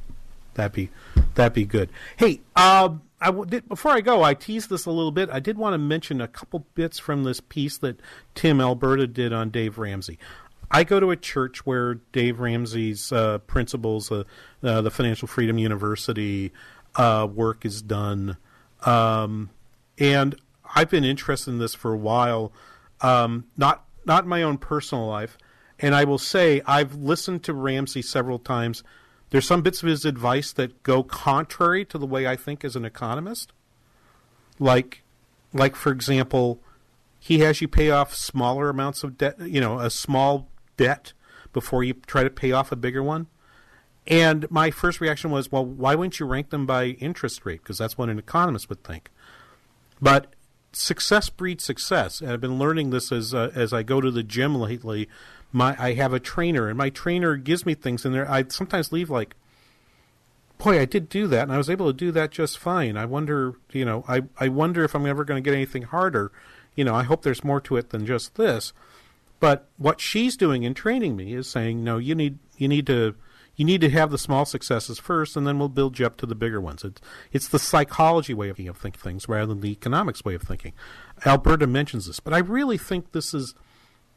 That'd be that'd be good. Hey, um, I w- did, before I go, I teased this a little bit. I did want to mention a couple bits from this piece that Tim Alberta did on Dave Ramsey. I go to a church where Dave Ramsey's uh, principles, uh, uh, the Financial Freedom University uh, work is done, um, and I've been interested in this for a while. Um, not not my own personal life, and I will say I've listened to Ramsey several times. There's some bits of his advice that go contrary to the way I think as an economist. Like, like for example, he has you pay off smaller amounts of debt, you know, a small debt before you try to pay off a bigger one. And my first reaction was, well, why wouldn't you rank them by interest rate? Because that's what an economist would think. But success breeds success, and I've been learning this as uh, as I go to the gym lately. My I have a trainer, and my trainer gives me things, and there I sometimes leave like, boy, I did do that, and I was able to do that just fine. I wonder, you know, I I wonder if I'm ever going to get anything harder. You know, I hope there's more to it than just this. But what she's doing in training me is saying, no, you need you need to you need to have the small successes first, and then we'll build you up to the bigger ones. It's it's the psychology way of thinking of things rather than the economics way of thinking. Alberta mentions this, but I really think this is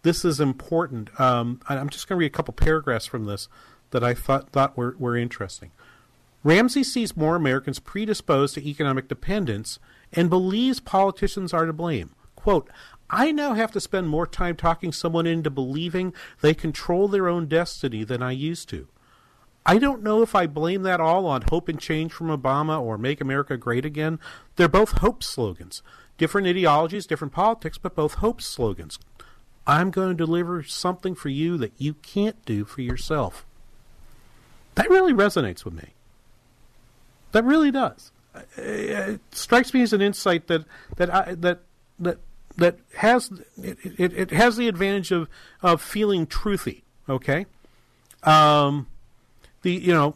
this is important. Um, I'm just going to read a couple paragraphs from this that I thought thought were were interesting. Ramsey sees more Americans predisposed to economic dependence and believes politicians are to blame. Quote, I now have to spend more time talking someone into believing they control their own destiny than I used to. I don't know if I blame that all on hope and change from Obama or make America great again. They're both hope slogans. Different ideologies, different politics, but both hope slogans. I'm going to deliver something for you that you can't do for yourself. That really resonates with me. That really does. It strikes me as an insight that that I, that that that has it, it, it has the advantage of of feeling truthy. Okay, um, the you know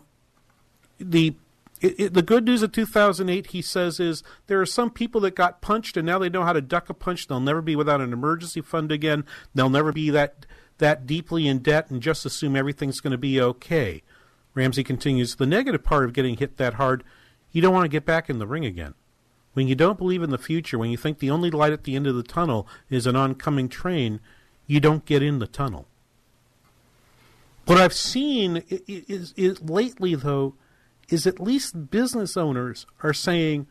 the it, it, the good news of 2008, he says, is there are some people that got punched and now they know how to duck a punch. They'll never be without an emergency fund again. They'll never be that that deeply in debt and just assume everything's going to be okay. Ramsey continues, the negative part of getting hit that hard, you don't want to get back in the ring again. When you don't believe in the future, when you think the only light at the end of the tunnel is an oncoming train, you don't get in the tunnel. What I've seen is, is, lately, though, is at least business owners are saying,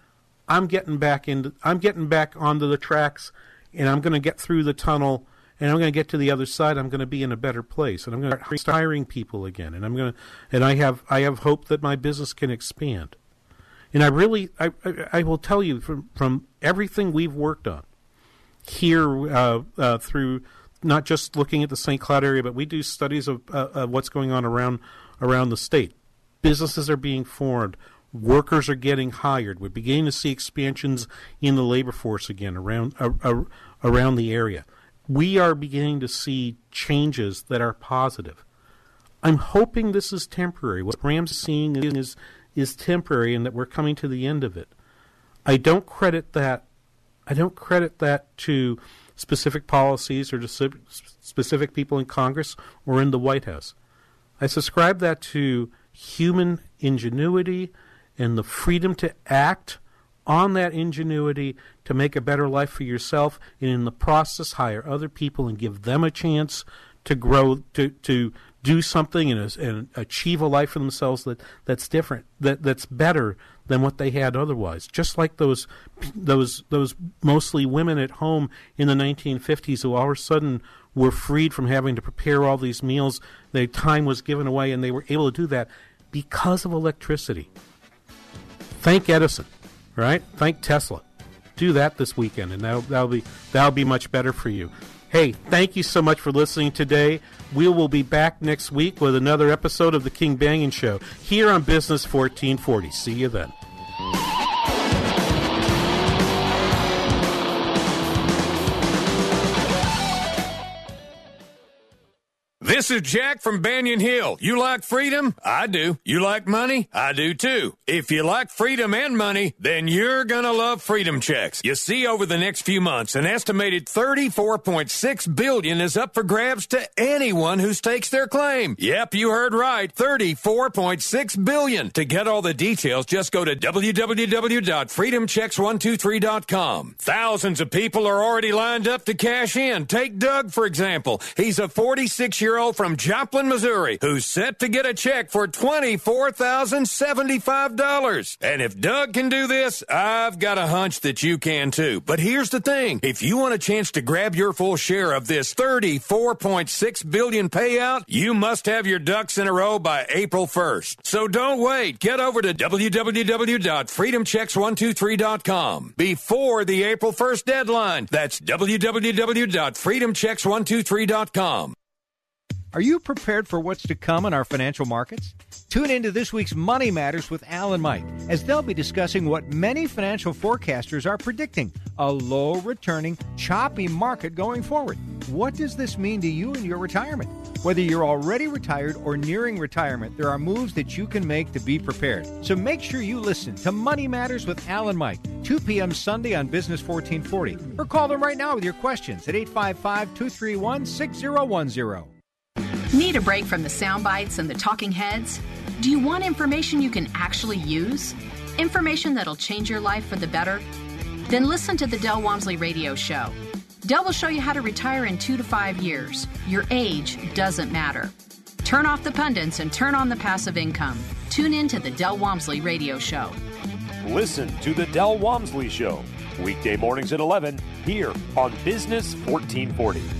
"I'm getting back into, I'm getting back onto the tracks, and I'm going to get through the tunnel, and I'm going to get to the other side. I'm going to be in a better place, and I'm going to start hiring people again, and I'm going to, and I have, I have hope that my business can expand." And I really, I, I will tell you from from everything we've worked on here uh, uh, through not just looking at the St. Cloud area, but we do studies of, uh, of what's going on around around the state. Businesses are being formed. Workers are getting hired. We're beginning to see expansions in the labor force again around uh, around the area. We are beginning to see changes that are positive. I'm hoping this is temporary. What Ram's seeing is is temporary, and that we're coming to the end of it. I don't credit that. I don't credit that to specific policies or to specific people in Congress or in the White House. I subscribe that to human ingenuity and the freedom to act on that ingenuity to make a better life for yourself and in the process hire other people and give them a chance to grow to to do something and, and achieve a life for themselves that, that's different that that's better than what they had otherwise. Just like those those those mostly women at home in the 1950s who all of a sudden were freed from having to prepare all these meals. Their time was given away and they were able to do that because of electricity. Thank edison right? Thank tesla. Do that this weekend and that'll, that'll be that'll be much better for you Hey, thank you so much for listening today. We will be back next week with another episode of The King Banaian Show here on Business 1440. See you then. This is Jack from Banyan Hill. You like freedom? I do. You like money? I do too. If you like freedom and money, then you're gonna love Freedom Checks. You see, over the next few months, an estimated 34.6 billion is up for grabs to anyone who stakes their claim. Yep, you heard right. 34.6 billion. To get all the details, just go to www.freedomchecks123.com. Thousands of people are already lined up to cash in. Take Doug, for example. He's a 46 year old from Joplin, Missouri, who's set to get a check for $24,075. And if Doug can do this, I've got a hunch that you can too. But here's the thing. If you want a chance to grab your full share of this 34.6 billion payout, you must have your ducks in a row by April 1st. So don't wait. Get over to www.freedomchecks123.com before the April 1st deadline. That's www.freedomchecks123.com. Are you prepared for what's to come in our financial markets? Tune into this week's Money Matters with Al and Mike as they'll be discussing what many financial forecasters are predicting a low returning, choppy market going forward. What does this mean to you and your retirement? Whether you're already retired or nearing retirement, there are moves that you can make to be prepared. So make sure you listen to Money Matters with Al and Mike, 2 p.m. Sunday on Business 1440. Or call them right now with your questions at 855 231 6010. Need a break from the sound bites and the talking heads? Do you want information you can actually use? Information that'll change your life for the better? Then listen to the Del Walmsley Radio Show. Del will show you how to retire in two to five years. Your age doesn't matter. Turn off the pundits and turn on the passive income. Tune in to the Del Walmsley Radio Show. Listen to the Del Walmsley Show, weekday mornings at 11, here on Business 1440.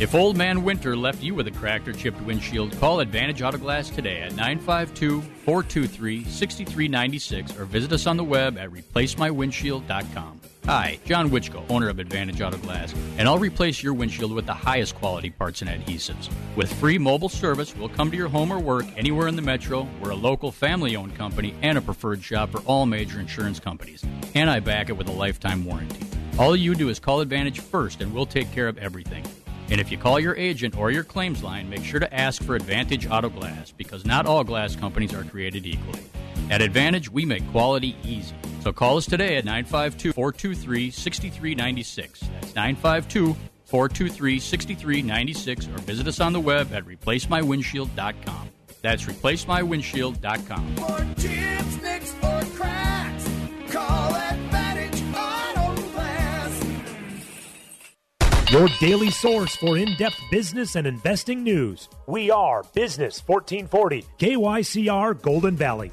If Old Man Winter left you with a cracked or chipped windshield, call Advantage Auto Glass today at 952 423 6396 or visit us on the web at replacemywindshield.com. Hi, John Wichko, owner of Advantage Auto Glass, and I'll replace your windshield with the highest quality parts and adhesives. With free mobile service, we'll come to your home or work anywhere in the metro. We're a local family owned company and a preferred shop for all major insurance companies. And I back it with a lifetime warranty. All you do is call Advantage first, and we'll take care of everything. And if you call your agent or your claims line, make sure to ask for Advantage Auto Glass because not all glass companies are created equally. At Advantage, we make quality easy. So call us today at 952 423 6396. That's 952 423 6396 or visit us on the web at replacemywindshield.com. That's replacemywindshield.com. 14. Your daily source for in depth business and investing news. We are Business 1440, KYCR Golden Valley.